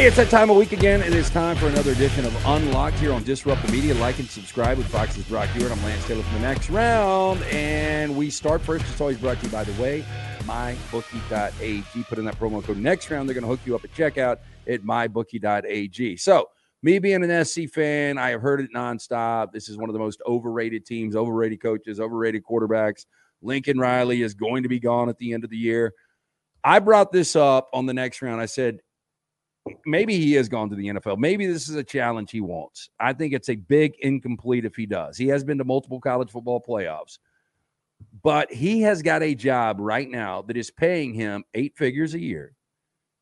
Hey, it's that time of week again. It is time for another edition of Unlocked here on Disrupt the Media. Like and subscribe with Fox's Brock Huard. I'm Lance Taylor for the next round. And we start first. It's always brought to you, by the way, mybookie.ag. Put in that promo code next round. They're going to hook you up at checkout at mybookie.ag. So, me being an SC fan, I have heard it nonstop. This is one of the most overrated teams, overrated coaches, overrated quarterbacks. Lincoln Riley is going to be gone at the end of the year. I brought this up on the next round. I said, maybe he has gone to the NFL. Maybe this is a challenge he wants. I think it's a big incomplete if he does. He has been to multiple college football playoffs, but he has got a job right now that is paying him eight figures a year.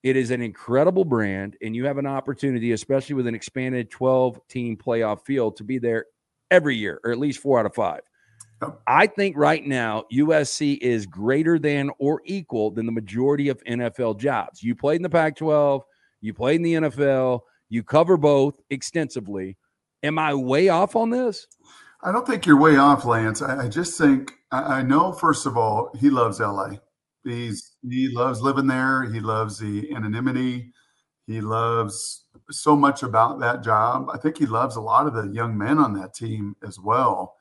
It is an incredible brand, and you have an opportunity, especially with an expanded 12 team playoff field, to be there every year, or at least four out of five. I think right now USC is greater than or equal than the majority of NFL jobs. You played in the Pac 12, you played in the NFL, you cover both extensively. Am I way off on this? I don't think you're way off, Lance. I, I just think I, I, know. First of all, he loves LA. He's he loves living there. He loves the anonymity. He loves so much about that job. I think he loves a lot of the young men on that team as well.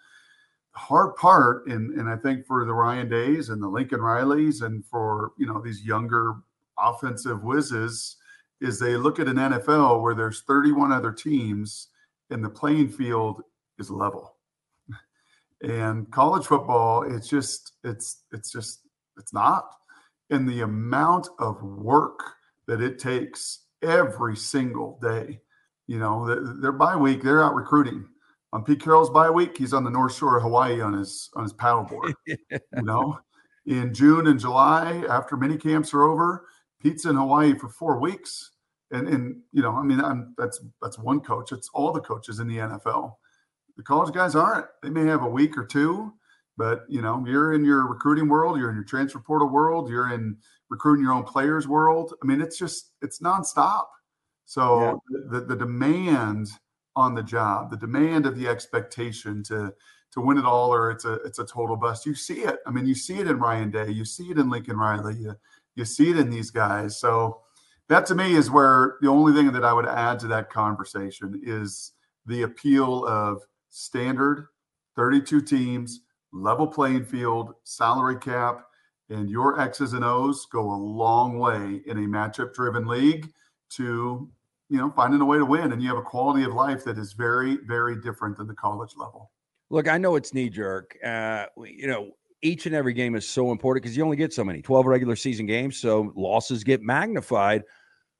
The hard part, and and I think for the Ryan Days and the Lincoln Rileys, and for you know these younger offensive whizzes, is they look at an NFL where there's 31 other teams and the playing field is level. And college football, it's just, it's, it's just, it's not. And the amount of work that it takes every single day, you know, their bye week, they're out recruiting. On Pete Carroll's bye week, he's on the North Shore of Hawaii on his on his paddleboard. you know, in June and July, after mini camps are over, Pete's in Hawaii for four weeks, and and you know, I mean, I'm, that's that's one coach. It's all the coaches in the NFL. The college guys aren't. They may have a week or two, but you know, you're in your recruiting world, you're in your transfer portal world, you're in recruiting your own players world. I mean, it's just it's nonstop. So yeah. the, the demand on the job, the demand of the expectation to to win it all, or it's a it's a total bust. You see it. I mean, you see it in Ryan Day, you see it in Lincoln Riley, you, you see it in these guys. So that to me is where the only thing that I would add to that conversation is the appeal of standard 32 teams, level playing field, salary cap, and your X's and O's go a long way in a matchup driven league to you know finding a way to win. And you have a quality of life that is very very different than the college level. Look i know it's knee jerk uh, you know each and every game is so important because you only get so many 12 regular season games so losses get magnified.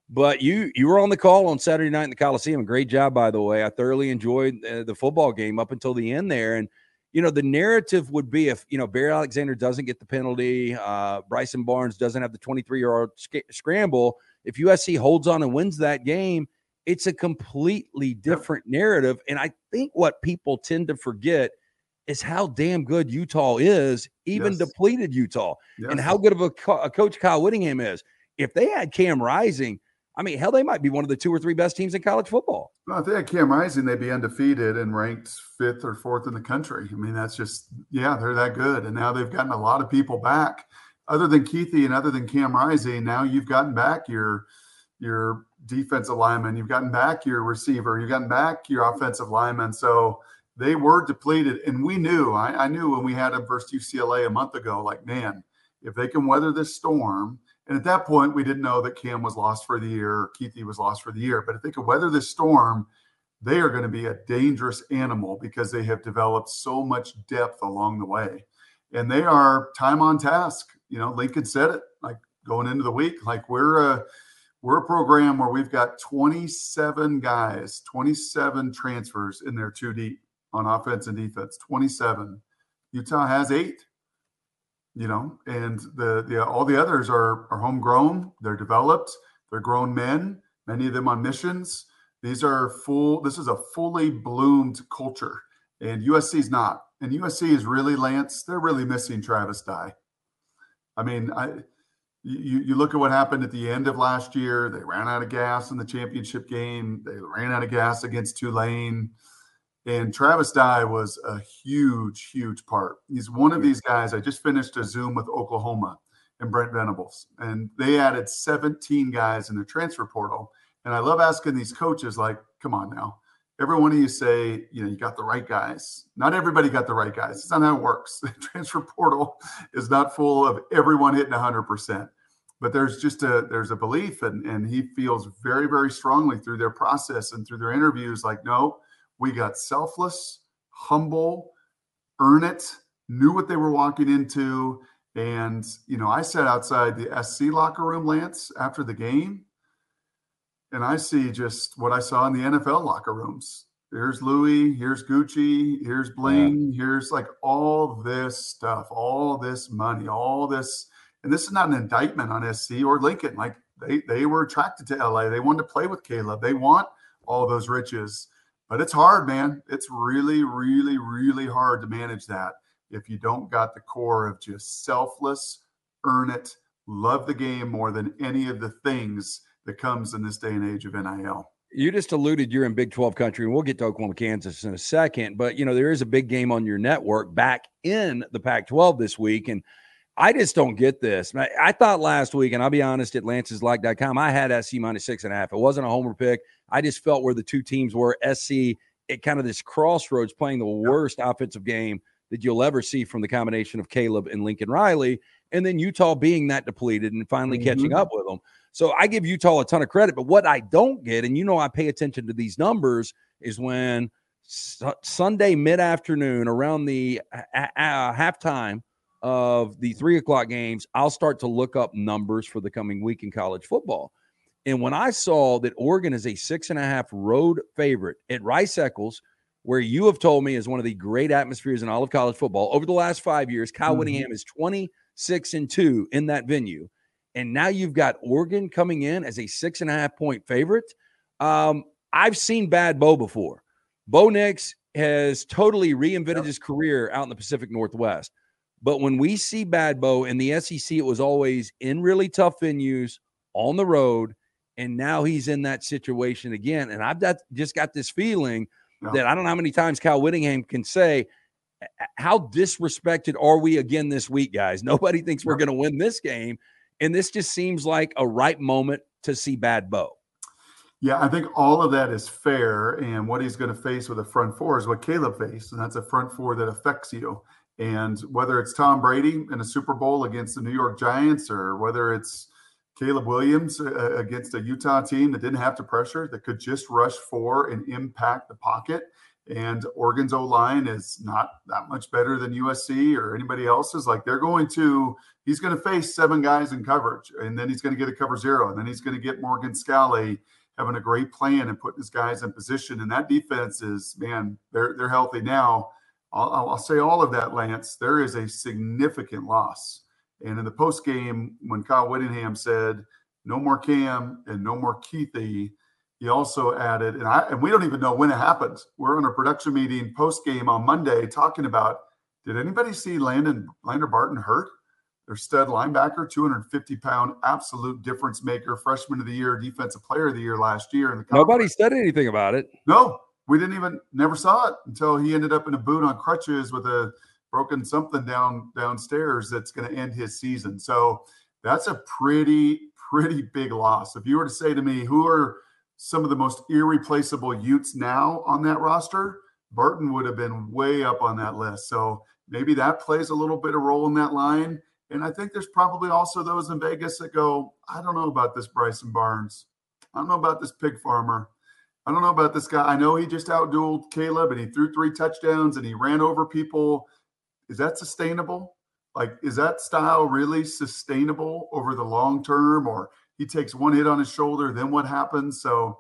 But you you were on the call on saturday night in the coliseum great job by the way. I thoroughly enjoyed uh, the football game up until the end there and you know the narrative would be if you know barry alexander doesn't get the penalty uh, bryson barnes doesn't have the 23 yard sc- scramble if usc holds on and wins that game it's a completely different narrative and i think what people tend to forget – is how damn good Utah is, even yes. depleted Utah, yes. and how good of a, co- a, coach Kyle Whittingham is. If they had Cam Rising, I mean, hell, they might be one of the two or three best teams in college football. Well, if they had Cam Rising, they'd be undefeated and ranked fifth or fourth in the country. I mean, that's just, yeah, they're that good. And now they've gotten a lot of people back. Other than Kuithe and other than Cam Rising, now you've gotten back your your defensive lineman, you've gotten back your receiver, you've gotten back your offensive lineman. So they were depleted. And we knew, I, I knew when we had them versus UCLA a month ago, like, man, if they can weather this storm, and at that point, we didn't know that Cam was lost for the year or Kuithe was lost for the year. But if they can weather this storm, they are going to be a dangerous animal because they have developed so much depth along the way. And they are time on task. You know, Lincoln said it like going into the week, like we're a we're a program where we've got 27 guys, 27 transfers in their two deep on offense and defense, 27. Utah has eight. You know, and the the all the others are are homegrown. They're developed. They're grown men. Many of them on missions. These are full. This is a fully bloomed culture, and USC is not. And USC is really Lance. They're really missing Travis Dye. I mean, I you, you look at what happened at the end of last year. They ran out of gas in the championship game. They ran out of gas against Tulane. And Travis Dye was a huge, huge part. He's one of hmm. these guys. I just finished a Zoom with Oklahoma and Brent Venables, and they added 17 guys in their transfer portal. And I love asking these coaches, like, come on now. Every one of you say, you know, you got the right guys. Not everybody got the right guys. It's not how it works. The transfer portal is not full of everyone hitting 100%. But there's just a there's a belief, and and he feels very very strongly through their process and through their interviews, like, no, we got selfless, humble, earn it, knew what they were walking into, and, you know, I sat outside the SC locker room, Lance, after the game, and I see just what I saw in the NFL locker rooms. Here's Louis, here's Gucci, here's bling, yeah. here's like all this stuff, all this money, all this. And this is not an indictment on SC or Lincoln. Like they they were attracted to LA. They wanted to play with Caleb. They want all those riches. But it's hard, man. It's really, really, really hard to manage that if you don't got the core of just selfless, earn it, love the game more than any of the things that comes in this day and age of NIL. You just alluded you're in Big 12 country, and we'll get to Oklahoma, Kansas in a second. But, you know, there is a big game on your network back in the Pac 12 this week. And I just don't get this. I thought last week, and I'll be honest, at Lance'sLock.com, I had SC minus six and a half. It wasn't a homer pick. I just felt where the two teams were SC at kind of this crossroads playing the worst offensive game that you'll ever see from the combination of Caleb and Lincoln Riley, and then Utah being that depleted and finally mm-hmm. catching up with them. So I give Utah a ton of credit, but what I don't get, and you know, I pay attention to these numbers, is when Sunday mid afternoon around the uh, halftime of the three o'clock games, I'll start to look up numbers for the coming week in college football. And when I saw that Oregon is a six and a half road favorite at Rice Eccles, where you have told me is one of the great atmospheres in all of college football over the last five years. Kyle mm-hmm. Whittingham is 26 and 2 in that venue. And now you've got Oregon coming in as a six and a half point favorite. Um, I've seen bad Bo before. Bo Nix has totally reinvented yep. his career out in the Pacific Northwest. But when we see bad Bo in the SEC, it was always in really tough venues on the road. And now he's in that situation again. And I've got, just got this feeling no. that I don't know how many times Kyle Whittingham can say, How disrespected are we again this week, guys? Nobody thinks we're going to win this game. And this just seems like a right moment to see bad Bo. Yeah, I think all of that is fair. And what he's going to face with a front four is what Caleb faced. And that's a front four that affects you. And whether it's Tom Brady in a Super Bowl against the New York Giants or whether it's Caleb Williams uh, against a Utah team that didn't have to pressure, that could just rush for and impact the pocket. And Oregon's O line is not that much better than USC or anybody else's. Like they're going to, he's going to face seven guys in coverage, and then he's going to get a cover zero, and then he's going to get Morgan Scalley having a great plan and putting his guys in position. And that defense is, man, they're they're healthy now. I'll, I'll say all of that, Lance. There is a significant loss and in the post game, when Kyle Whittingham said, no more Cam and no more Kuithe, he also added, and I and we don't even know when it happened. We're in a production meeting post game on Monday talking about did anybody see Landon Lander Barton hurt? Their stud linebacker, 250 pound absolute difference maker, freshman of the year, defensive player of the year last year. In the nobody said anything about it. No, we didn't even never saw it until he ended up in a boot on crutches with a broken something down downstairs that's going to end his season. So that's a pretty pretty big loss. If you were to say to me, who are some of the most irreplaceable Utes now on that roster, Burton would have been way up on that list. So maybe that plays a little bit of role in that line. And I think there's probably also those in Vegas that go, I don't know about this Bryson Barnes. I don't know about this pig farmer. I don't know about this guy. I know he just outdueled Caleb and he threw three touchdowns and he ran over people is that sustainable? Like, is that style really sustainable over the long term? Or he takes one hit on his shoulder, then what happens? So,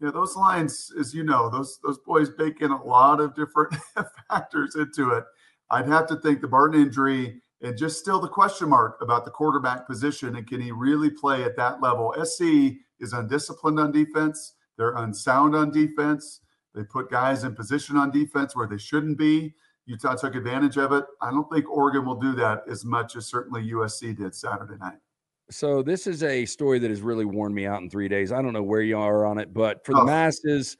you know, those lines, as you know, those those boys bake in a lot of different factors into it. I'd have to think the Barton injury and just still the question mark about the quarterback position and can he really play at that level? SC is undisciplined on defense. They're unsound on defense. They put guys in position on defense where they shouldn't be. Utah took advantage of it. I don't think Oregon will do that as much as certainly USC did Saturday night. So this is a story that has really worn me out in three days. I don't know where you are on it, but for the oh. masses,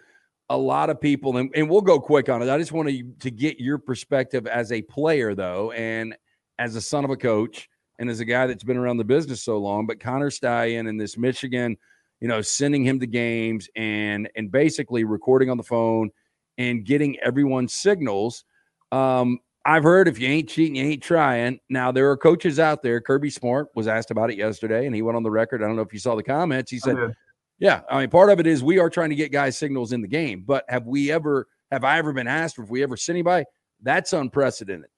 a lot of people, and, and we'll go quick on it. I just want to, to get your perspective as a player, though, and as a son of a coach, and as a guy that's been around the business so long. But Connor Stalions and this Michigan, you know, sending him to games and and basically recording on the phone and getting everyone's signals. Um, I've heard if you ain't cheating, you ain't trying. Now there are coaches out there. Kirby Smart was asked about it yesterday, and he went on the record. I don't know if you saw the comments. He said, "Yeah, I mean, part of it is we are trying to get guys signals in the game, but have we ever, have I ever been asked, if we ever sent anybody? That's unprecedented.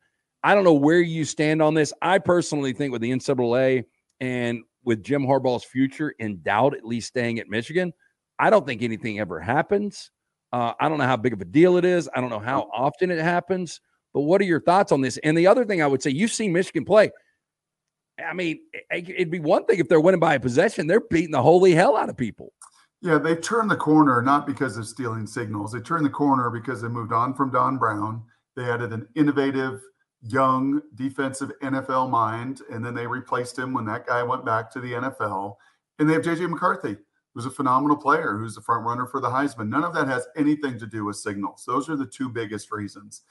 I don't know where you stand on this. I personally think with the NCAA and with Jim Harbaugh's future in doubt, at least staying at Michigan, I don't think anything ever happens. Uh, I don't know how big of a deal it is. I don't know how often it happens. But what are your thoughts on this? And the other thing I would say, you've seen Michigan play. I mean, it'd be one thing if they're winning by a possession, they're beating the holy hell out of people. Yeah, they turned the corner not because of stealing signals. They turned the corner because they moved on from Don Brown. They added an innovative, young defensive NFL mind, and then they replaced him when that guy went back to the NFL. And they have JJ McCarthy, who's a phenomenal player, who's the front runner for the Heisman. None of that has anything to do with signals. Those are the two biggest reasons.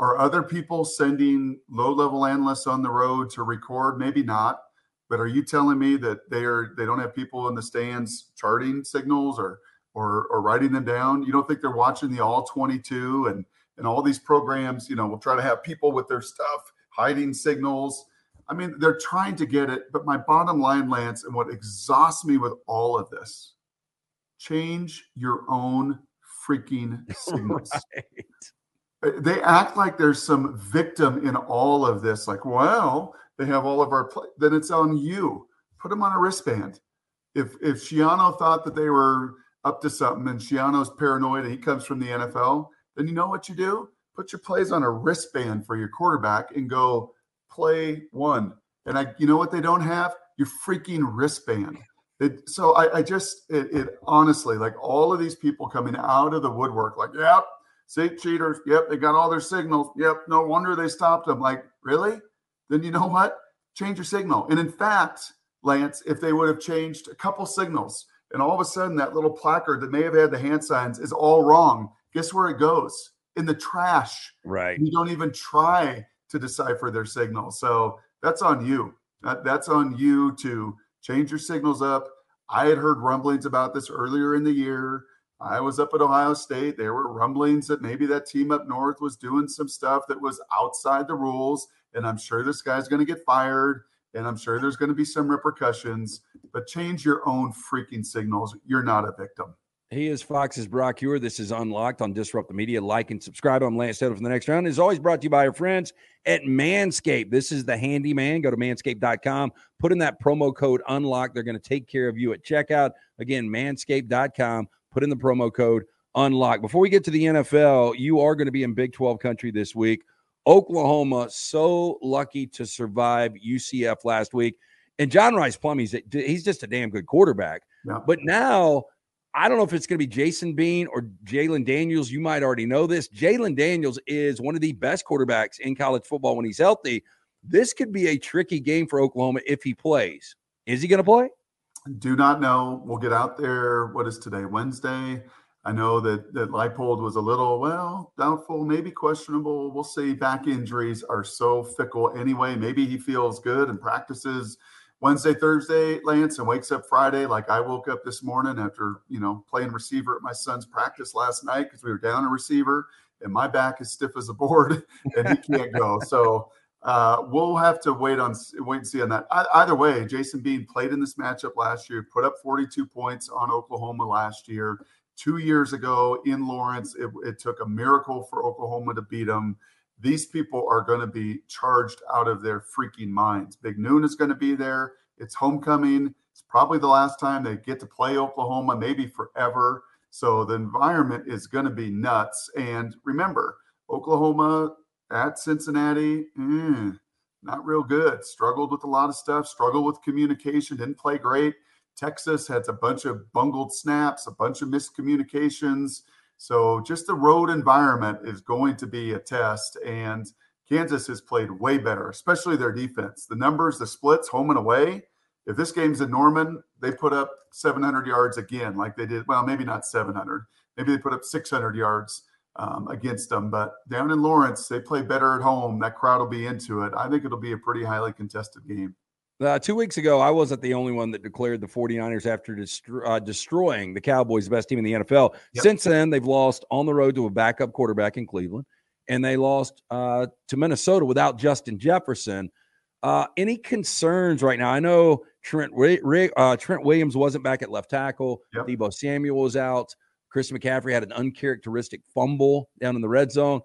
Are other people sending low level analysts on the road to record? Maybe not. But are you telling me that they are they don't have people in the stands charting signals or or or writing them down? You don't think they're watching the all 22 and and all these programs, you know, will try to have people with their stuff hiding signals. I mean, they're trying to get it, but my bottom line, Lance, and what exhausts me with all of this, change your own freaking signals. Right. Uh, they act like there's some victim in all of this. Like, well, they have all of our play. Then it's on you. Put them on a wristband. If if Schiano thought that they were up to something and Schiano's paranoid and he comes from the NFL, then you know what you do? Put your plays on a wristband for your quarterback and go play one. And I, you know what they don't have? Your freaking wristband. It, so I, I just, it, it honestly, like all of these people coming out of the woodwork, like, yep, See, cheaters. Yep, they got all their signals. Yep, no wonder they stopped them. Like, really? Then you know what? Change your signal. And in fact, Lance, if they would have changed a couple signals and all of a sudden that little placard that may have had the hand signs is all wrong, guess where it goes? In the trash. Right. You don't even try to decipher their signal. So that's on you. That, that's on you to change your signals up. I had heard rumblings about this earlier in the year. I was up at Ohio State. There were rumblings that maybe that team up north was doing some stuff that was outside the rules. And I'm sure this guy's going to get fired. And I'm sure there's going to be some repercussions. But change your own freaking signals. You're not a victim. He is Fox's Brock Huard. This is Unlocked on Disrupt the Media. Like and subscribe. I'm Lance Taylor for the next round. Is always brought to you by our friends at Manscaped. This is the handyman. Go to manscaped.com. Put in that promo code Unlocked. They're going to take care of you at checkout. Again, manscaped.com put in the promo code unlock. Before we get to the NFL, you are going to be in Big 12 country this week. Oklahoma, so lucky to survive UCF last week. And John Rhys Plumlee, he's, he's just a damn good quarterback. Yeah. But now, I don't know if it's going to be Jason Bean or Jalon Daniels. You might already know this. Jalon Daniels is one of the best quarterbacks in college football when he's healthy. This could be a tricky game for Oklahoma if he plays. Is he going to play? Do not know. We'll get out there. What is today? Wednesday. I know that that Leipold was a little well doubtful, maybe questionable. We'll see. Back injuries are so fickle anyway. Maybe he feels good and practices Wednesday, Thursday, Lance, and wakes up Friday like I woke up this morning after you know playing receiver at my son's practice last night because we were down a receiver and my back is stiff as a board and he can't go. So uh, we'll have to wait on wait and see on that. I, either way, Jason Bean played in this matchup last year, put up 42 points on Oklahoma last year. Two years ago in Lawrence, it, it took a miracle for Oklahoma to beat them. These people are going to be charged out of their freaking minds. Big Noon is going to be there. It's homecoming. It's probably the last time they get to play Oklahoma, maybe forever. So the environment is going to be nuts. And remember, Oklahoma at Cincinnati, mm, not real good. Struggled with a lot of stuff, struggled with communication, didn't play great. Texas had a bunch of bungled snaps, a bunch of miscommunications. So just the road environment is going to be a test. And Kansas has played way better, especially their defense. The numbers, the splits, home and away. If this game's in Norman, they put up 700 yards again, like they did. Well, maybe not 700. Maybe they put up 600 yards um, against them. But down in Lawrence, they play better at home. That crowd will be into it. I think it'll be a pretty highly contested game. Uh, two weeks ago, I wasn't the only one that declared the 49ers after destro- uh, destroying the Cowboys' best team in the NFL. Yep. Since then, they've lost on the road to a backup quarterback in Cleveland, and they lost uh, to Minnesota without Justin Jefferson. Uh, any concerns right now? I know Trent uh, Trent Williams wasn't back at left tackle. Yep. Deebo Samuel was out. Chris McCaffrey had an uncharacteristic fumble down in the red zone.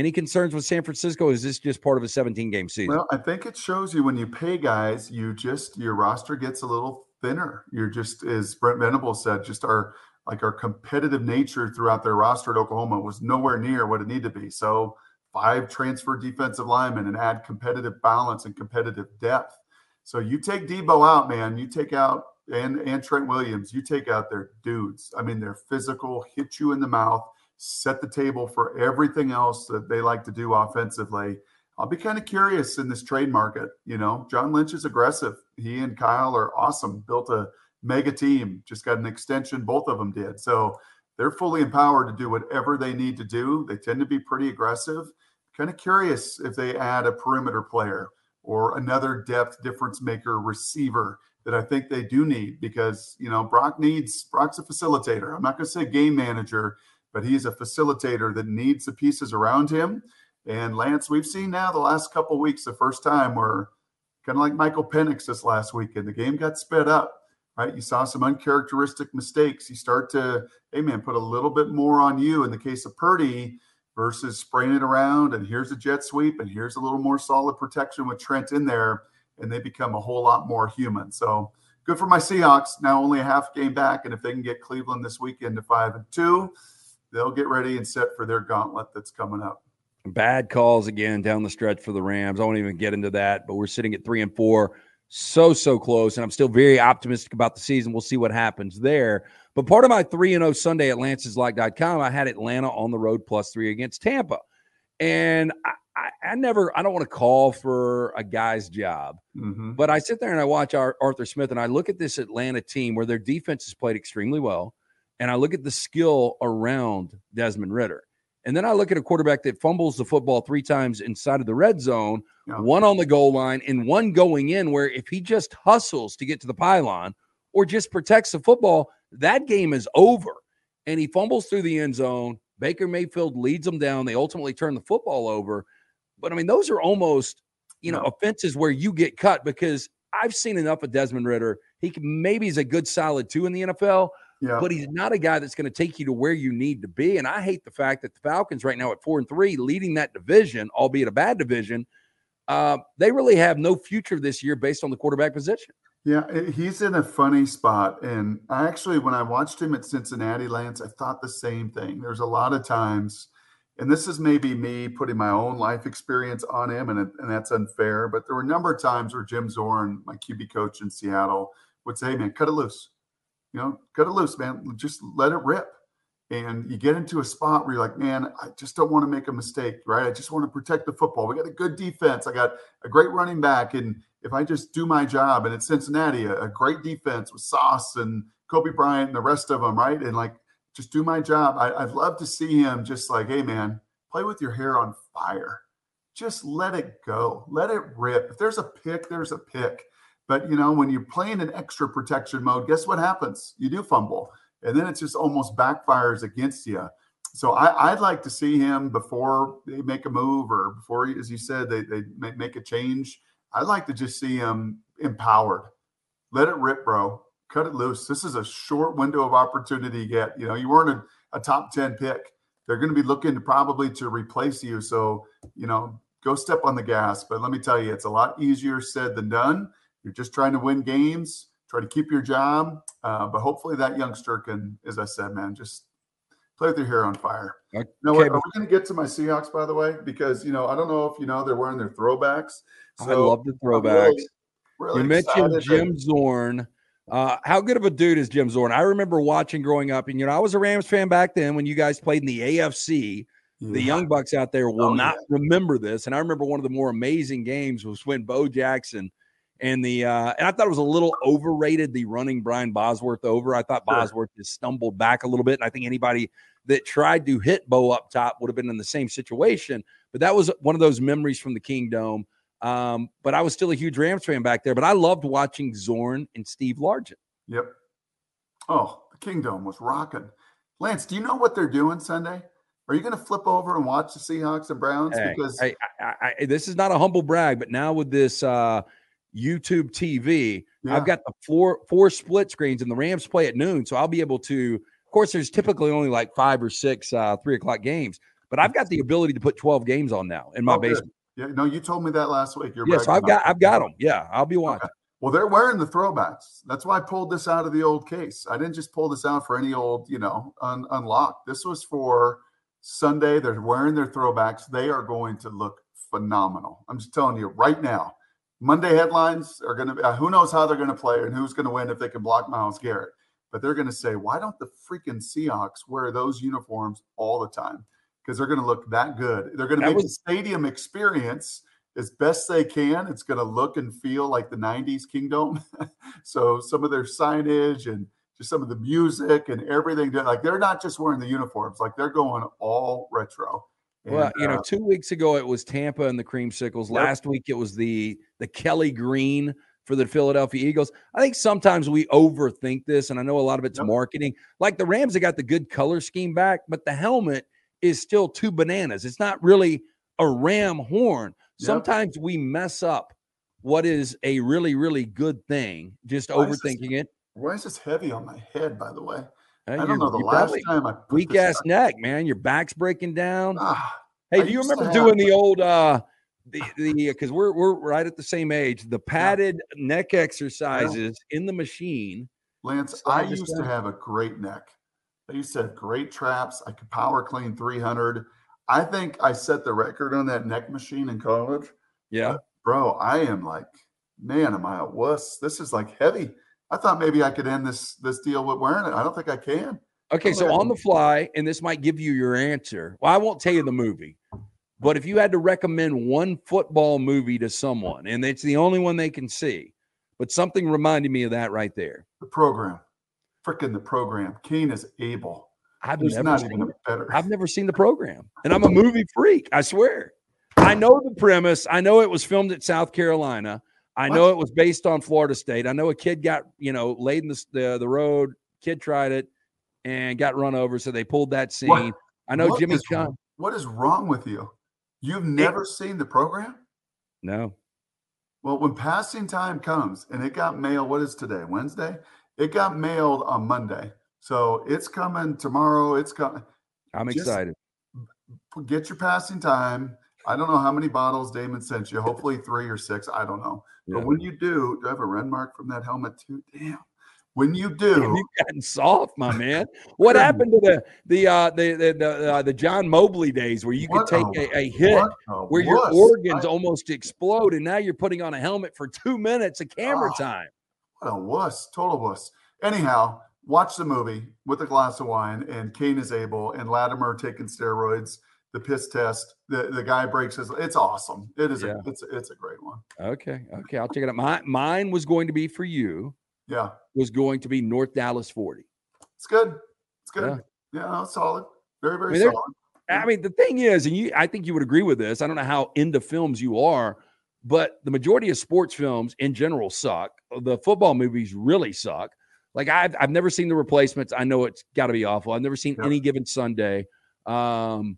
Any concerns with San Francisco? is this just part of a 17 game season? Well, I think it shows you when you pay guys, you just your roster gets a little thinner. You're just, as Brent Venables said, just our like our competitive nature throughout their roster at Oklahoma was nowhere near what it needed to be. So five transfer defensive linemen and add competitive balance and competitive depth. So you take Deebo out, man. You take out and and Trent Williams. You take out their dudes. I mean, they're physical, hit you in the mouth set the table for everything else that they like to do offensively. I'll be kind of curious in this trade market. You know, John Lynch is aggressive. He and Kyle are awesome. Built a mega team, just got an extension. Both of them did. So they're fully empowered to do whatever they need to do. They tend to be pretty aggressive. Kind of curious if they add a perimeter player or another depth difference maker receiver that I think they do need because, you know, Brock needs, Brock's a facilitator. I'm not going to say game manager but he's a facilitator that needs the pieces around him. And Lance, we've seen now the last couple weeks, the first time where kind of like Michael Penix this last weekend, the game got sped up. Right, you saw some uncharacteristic mistakes. You start to, hey man, put a little bit more on you in the case of Purdy versus spraying it around. And here's a jet sweep, and here's a little more solid protection with Trent in there, and they become a whole lot more human. So good for my Seahawks. Now only a half game back, and if they can get Cleveland this weekend to five and two, they'll get ready and set for their gauntlet that's coming up. Bad calls again down the stretch for the Rams. I won't even get into that, but we're sitting at three and four. So, so close. And I'm still very optimistic about the season. We'll see what happens there. But part of my 3 0 Sunday at lanceslock.com, I had Atlanta on the road plus three against Tampa. And I, I, I never, I don't want to call for a guy's job, mm-hmm. but I sit there and I watch our, Arthur Smith and I look at this Atlanta team where their defense has played extremely well and I look at the skill around Desmond Ridder. And then I look at a quarterback that fumbles the football three times inside of the red zone, one on the goal line, and one going in, where if he just hustles to get to the pylon or just protects the football, that game is over. And he fumbles through the end zone. Baker Mayfield leads them down. They ultimately turn the football over. But I mean, those are almost, you know, offenses where you get cut because I've seen enough of Desmond Ridder. He can, maybe is a good solid two in the NFL, yeah. But he's not a guy that's going to take you to where you need to be. And I hate the fact that the Falcons right now at four and three, leading that division, albeit a bad division, uh, they really have no future this year based on the quarterback position. Yeah, he's in a funny spot. And I actually, when I watched him at Cincinnati, Lance, I thought the same thing. There's a lot of times, and this is maybe me putting my own life experience on him, and, and that's unfair. But there were a number of times where Jim Zorn, my QB coach in Seattle, would say, man, cut it loose you know, cut it loose, man. Just let it rip. And you get into a spot where you're like, man, I just don't want to make a mistake, right? I just want to protect the football. We got a good defense. I got a great running back. And if I just do my job, and it's Cincinnati, a, great defense with Sauce and Coby Bryant and the rest of them, right? And like, just do my job. I, I'd love to see him just like, hey, man, play with your hair on fire. Just let it go. Let it rip. If there's a pick, there's a pick. But you know, when you're playing in extra protection mode, guess what happens? You do fumble, and then it just almost backfires against you. So I, would like to see him before they make a move, or before, as you said, they they make a change. I'd like to just see him empowered. Let it rip, bro. Cut it loose. This is a short window of opportunity. Yet, you know, you weren't a, a top ten pick. They're going to be looking to probably to replace you. So, you know, go step on the gas. But let me tell you, it's a lot easier said than done. You're just trying to win games, try to keep your job. Uh, but hopefully that youngster can, as I said, man, just play with your hair on fire. Okay. Now, are we going to get to my Seahawks, by the way? Because, you know, I don't know if you know they're wearing their throwbacks. So I love the throwbacks. Really, really you mentioned Jim Zorn. Uh, how good of a dude is Jim Zorn? I remember watching growing up, and you know, I was a Rams fan back then when you guys played in the AFC. Yeah. The young bucks out there will oh, not yeah. remember this, and I remember one of the more amazing games was when Bo Jackson and the uh, and I thought it was a little overrated the running Brian Bosworth over. I thought sure. Bosworth just stumbled back a little bit, and I think anybody that tried to hit Bo up top would have been in the same situation. But that was one of those memories from the Kingdome. Um, but I was still a huge Rams fan back there. But I loved watching Zorn and Steve Largent. Yep. Oh, the Kingdome was rocking. Lance, do you know what they're doing Sunday? Are you going to flip over and watch the Seahawks and Browns? Hey, because I, I, I, this is not a humble brag, but now with this uh, YouTube TV, Yeah. I've got the four four split screens, and the Rams play at noon, so I'll be able to. Of course, there's typically only like five or six uh, three o'clock games, but I've got the ability to put twelve games on now in my Oh, good. basement. yeah, no, you told me that last week. You're Yeah, so I've got I've got them. Yeah, I'll be watching. Well, they're wearing the throwbacks. That's why I pulled this out of the old case. I didn't just pull this out for any old, you know, un- unlocked. This was for Sunday. They're wearing their throwbacks. They are going to look phenomenal. I'm just telling you right now. Monday headlines are going to be uh, who knows how they're going to play and who's going to win if they can block Myles Garrett. But they're going to say, why don't the freaking Seahawks wear those uniforms all the time? Because they're going to look that good. They're going to make was- the stadium experience as best they can. It's going to look and feel like the 90s Kingdome. so some of their signage and just some of the music and everything, like they're not just wearing the uniforms, like they're going all retro. Well, And, you know, uh, two weeks ago it was Tampa and the Creamsicles. Yep. Last week it was the the Kelly Green for the Philadelphia Eagles. I think sometimes we overthink this, and I know a lot of it's Yep. marketing. Like the Rams, they got the good color scheme back, but the helmet is still two bananas. It's not really a ram horn. Yep. Sometimes we mess up what is a really, really good thing, just Why is this- overthinking it. why is this heavy on my head, by the way? I don't know. The last time I weak ass neck, man. Your back's breaking down. Ah, Hey, I do you remember doing the old uh the the because we're we're right at the same age, the padded neck exercises in the machine. Lance, I used to have a great neck. I used to have great traps. I could power clean 300. I think I set the record on that neck machine in college. Yeah. Bro, I am like, man, am I a wuss? This is like heavy. I thought maybe I could end this this deal with wearing it. I don't think I can. Okay, so on the fly, and this might give you your answer. Well, I won't tell you the movie, but if you had to recommend one football movie to someone, and it's the only one they can see, but something reminded me of that right there. The program, freaking the program. Kane is able. I've There's never seen even better. I've never seen the program, and I'm a movie freak. I swear. I know the premise. I know it was filmed at South Carolina. I know What? it was based on Florida State. I know a kid got you know laid in the the, the road. Kid tried it and got run over, so they pulled that scene. What- I know what Jimmy is- Chung. What is wrong with you? You've never seen the program? No, Well, when passing time comes and it got mailed, what is today? Wednesday? It got mailed on Monday. So it's coming tomorrow. It's coming. I'm Just- excited. Get your passing time. I don't know how many bottles Damon sent you. Hopefully three or six. I don't know. Yeah. But when you do, do I have a red mark from that helmet too? Damn. When you do, You've gotten soft, my man. What happened to the the uh, the the the, uh, the John Mobley days where you could What take a- a, a hit a where your organs I- almost explode, and now you're putting on a helmet for two minutes of camera Oh. time? What a wuss, total wuss. Anyhow, watch the movie with a glass of wine, and Kane is able, and Lattimer taking steroids, the piss test. The the guy breaks his. It's awesome. It is. Yeah. A, it's a, it's a great one. Okay, okay, I'll check it out. My, mine was going to be for you. Yeah, Was going to be North Dallas 40. it's good. It's good. Yeah. Yeah, no, solid. Very very I mean, solid. I mean, the thing is, and you, I think you would agree with this. I don't know how into films you are, but the majority of sports films in general suck. The football movies really suck. Like I've, I've never seen the replacements. I know it's got to be awful. I've never seen Yeah. any given Sunday. Um,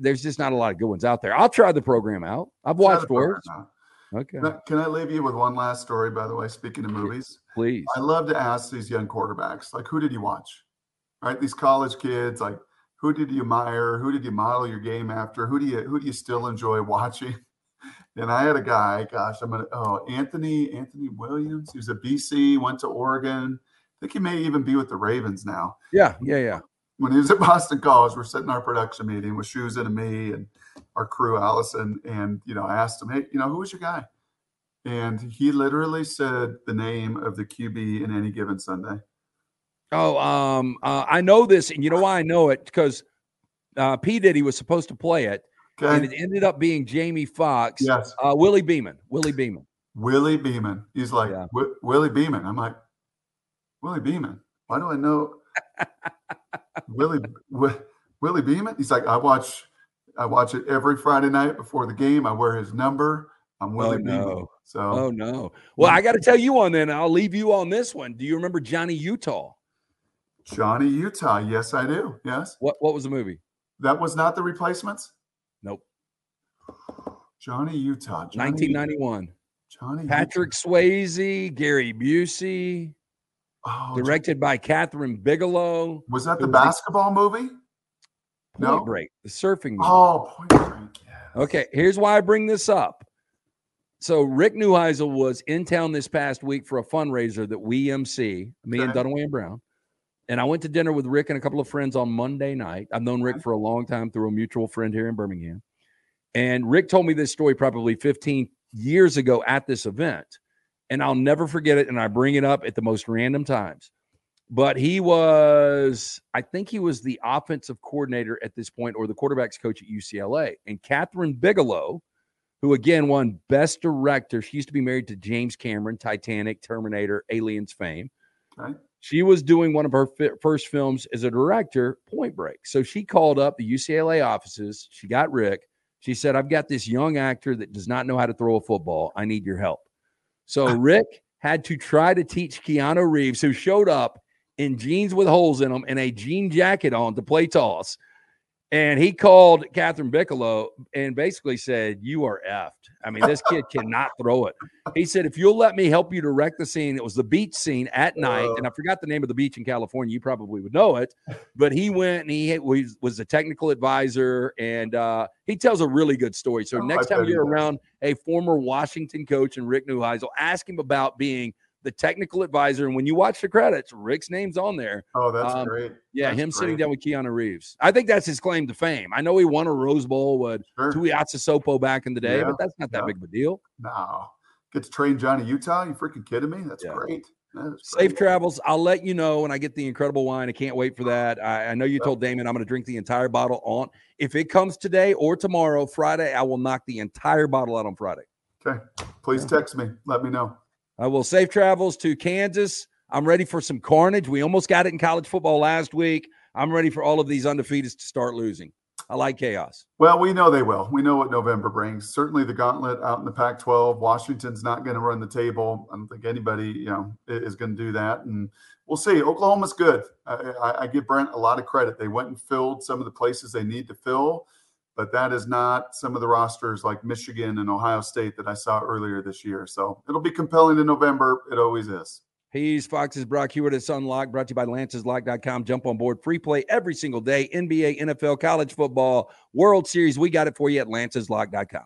there's just not a lot of good ones out there. I'll try the program out. I've watched worse. Okay, Can I, can I leave you with one last story? By the way, speaking of movies, please. I love to ask these young quarterbacks, like, who did you watch? Right, these college kids, like, who did you admire? Who did you model your game after? Who do you who do you still enjoy watching? And I had a guy, gosh, I'm gonna oh Anthony Anthony Williams. He was at BC, went to Oregon. I think he may even be with the Ravens now. Yeah, yeah, yeah. When he was at Boston College, we're sitting in our production meeting with Shoes and me and our crew, Allison, and you know, I asked him, hey, you know, who was your guy? And he literally said the name of the QB in any given Sunday. Oh, um, uh, I know this, and you know why I know it because uh, P Diddy was supposed to play it, and it ended up being Jamie Foxx. Yes. Uh, Willie Beamen. Willie Beamen. Willie Beamen. He's like, Yeah. "Wi- Willie Beamen. I'm like, Willie Beamen. Why do I know Willie Wi- Willie Beamen? He's like, I watch I watch it every Friday night before the game. I wear his number. I'm Oh Willie Beamen. no. So Oh no. Well, I got to tell you one then. I'll leave you on this one. Do you remember Johnny Utah? Johnny Utah. Yes, I do. Yes. What what was the movie? That was not the replacements? Nope. Johnny Utah. Johnny, 1991. Johnny Patrick Swayze, Gary Busey, Oh, directed by Kathryn Bigelow. Was that It the was the- basketball movie? Point No. Break, the surfing movie. Oh, Point Break. Yeah. Okay, here's why I bring this up. So Rick Neuheisel was in town this past week for a fundraiser that we MC, me and Okay. Dunaway and Brown. And I went to dinner with Rick and a couple of friends on Monday night. I've known Rick for a long time through a mutual friend here in Birmingham. And Rick told me this story probably 15 years ago at this event. And I'll never forget it. And I bring it up at the most random times. But he was, I think he was the offensive coordinator at this point or the quarterback's coach at UCLA. And Kathryn Bigelow, who again won Best Director, she used to be married to James Cameron, Titanic, Terminator, Aliens fame. Okay. She was doing one of her fi- first films as a director, Point Break. So she called up the UCLA offices. She got Rick. She said, I've got this young actor that does not know how to throw a football. I need your help. So Rick had to try to teach Keanu Reeves, who showed up in jeans with holes in them and a jean jacket on to play toss. And he called Kathryn Bigelow and basically said, You are effed. I mean, this kid cannot throw it. He said, If you'll let me help you direct the scene, it was the beach scene at night. And I forgot the name of the beach in California. You probably would know it. But he went and he was, a technical advisor and uh, he tells a really good story. So Oh, next time you're around a former Washington coach and Rick Neuheisel, ask him about being the technical advisor. And when you watch the credits, Rick's name's on there. Oh, that's Um, great. Yeah, That's him sitting down with Keanu Reeves. I think that's his claim to fame. I know he won a Rose Bowl with Sure. Tuiasosopo back in the day, Yeah, but that's not that yeah. big of a deal. No. Get to train Johnny Utah? You freaking kidding me? That's Yeah. great. Safe travels. I'll let you know when I get the incredible wine. I can't wait for that. I, I know you told Damon I'm going to drink the entire bottle on. If it comes today or tomorrow, Friday, I will knock the entire bottle out on Friday. Okay. Please text me. Let me know. Uh, I will safe travels to Kansas. I'm ready for some carnage. We almost got it in college football last week. I'm ready for all of these undefeateds to start losing. I like chaos. Well, we know they will. We know what November brings. Certainly, the gauntlet out in the Pac-12. Washington's not going to run the table. I don't think anybody, you know, is going to do that. And we'll see. Oklahoma's good. I, I, I give Brent a lot of credit. They went and filled some of the places they need to fill, but that is not some of the rosters like Michigan and Ohio State that I saw earlier this year. So it'll be compelling in November. It always is. He's Fox's Brock Huard. It's Unlocked, brought to you by LancesLock.com. Jump on board. Free play every single day. NBA, NFL, college football, World Series. We got it for you at LancesLock.com.